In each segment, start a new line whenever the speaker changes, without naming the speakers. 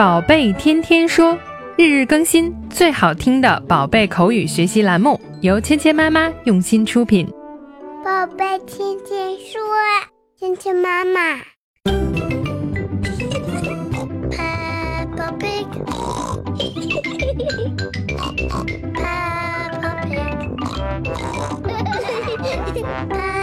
宝贝天天说，日日更新，最好听的宝贝口语学习栏目，由芊芊妈妈用心出品。
宝贝天天说，芊芊妈妈。Peppa Pig. Peppa Pig. Peppa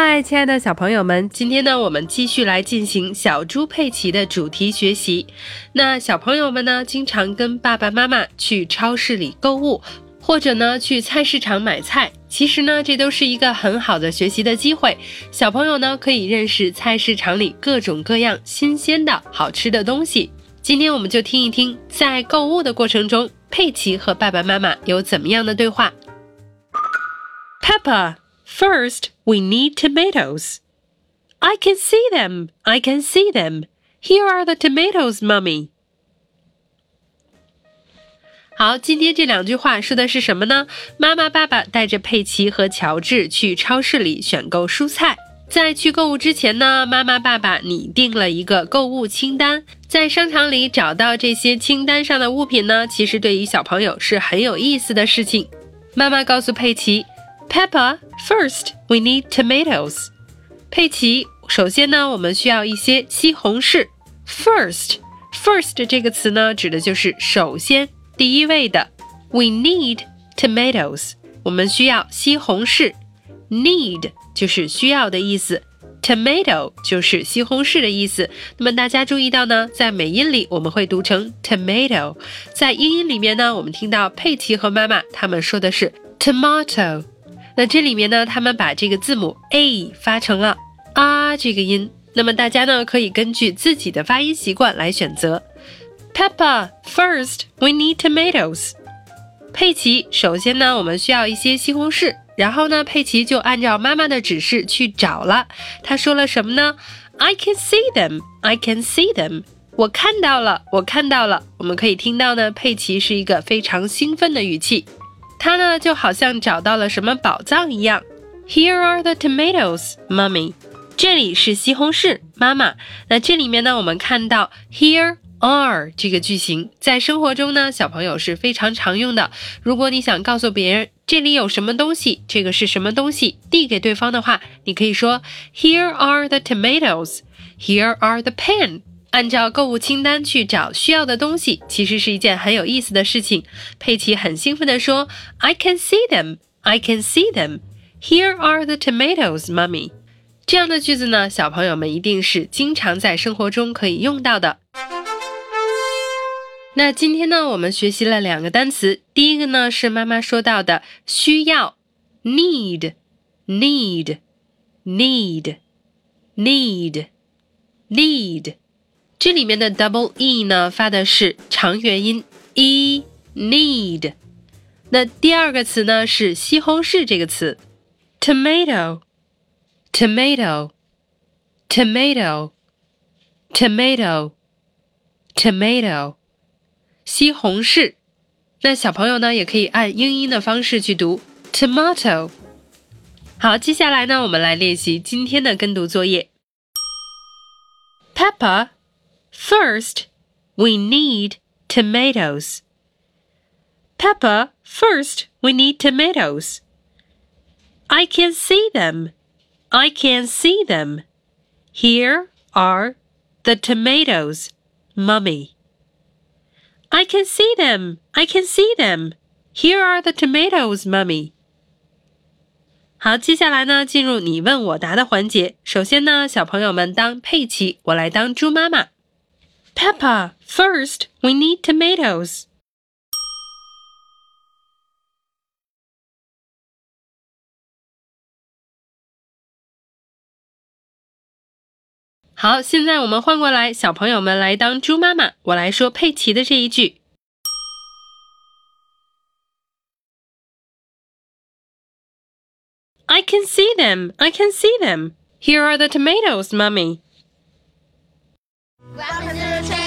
嗨，亲爱的小朋友们，今天呢，我们继续来进行小猪佩奇的主题学习。那小朋友们呢，经常跟爸爸妈妈去超市里购物，或者呢去菜市场买菜。其实呢，这都是一个很好的学习的机会。小朋友呢，可以认识菜市场里各种各样新鲜的好吃的东西。今天我们就听一听，在购物的过程中，佩奇和爸爸妈妈有怎么样的对话。Peppa。First, we need tomatoes. I can see them. I can see them. Here are the tomatoes, Mummy. 好，今天这两句话说的是什么呢？妈妈、爸爸带着佩奇和乔治去超市里选购蔬菜。在去购物之前呢，妈妈、爸爸拟定了一个购物清单。在商场里找到这些清单上的物品呢，其实对于小朋友是很有意思的事情。妈妈告诉佩奇。Peppa, first we need tomatoes. 佩奇，首先呢，我们需要一些西红柿。First, first 这个词呢，指的就是首先、第一位的。We need tomatoes. 我们需要西红柿。Need 就是需要的意思，tomato 就是西红柿的意思。那么大家注意到呢，在美音里我们会读成 tomato，在英音里面呢，我们听到佩奇和妈妈他们说的是 tomato。那这里面呢，他们把这个字母 a 发成了啊这个音。那么大家呢，可以根据自己的发音习惯来选择。Peppa, first we need tomatoes. 佩奇，首先呢，我们需要一些西红柿。然后呢，佩奇就按照妈妈的指示去找了。他说了什么呢？I can see them, I can see them. 我看到了，我看到了。我们可以听到呢，佩奇是一个非常兴奋的语气。他呢，就好像找到了什么宝藏一样。Here are the tomatoes, mummy。这里是西红柿，妈妈。那这里面呢，我们看到 here are 这个句型，在生活中呢，小朋友是非常常用的。如果你想告诉别人这里有什么东西，这个是什么东西，递给对方的话，你可以说 Here are the tomatoes. Here are the pen. 按照购物清单去找需要的东西，其实是一件很有意思的事情。佩奇很兴奋地说：“I can see them, I can see them. Here are the tomatoes, Mummy。”这样的句子呢，小朋友们一定是经常在生活中可以用到的。那今天呢，我们学习了两个单词，第一个呢是妈妈说到的需要，need，need，need，need，need。这里面的 double e 呢发的是长元音 e need。那第二个词呢是西红柿这个词，tomato tomato tomato tomato tomato 西红柿。那小朋友呢也可以按英音的方式去读 tomato。好，接下来呢我们来练习今天的跟读作业。Peppa First, we need tomatoes. Peppa, first, we need tomatoes. I can see them. I can see them. Here are the tomatoes, Mummy. I can see them. I can see them. Here are the tomatoes, Mummy. 好，接下来呢，进入你问我答的环节。首先呢，小朋友们当佩奇，我来当猪妈妈。 Peppa, first we need tomatoes. 好，现在我们换过来，小朋友们来当猪妈妈，我来说佩奇的这一句。I can see them. I can see them. Here are the tomatoes, Mummy.
来，我们接着。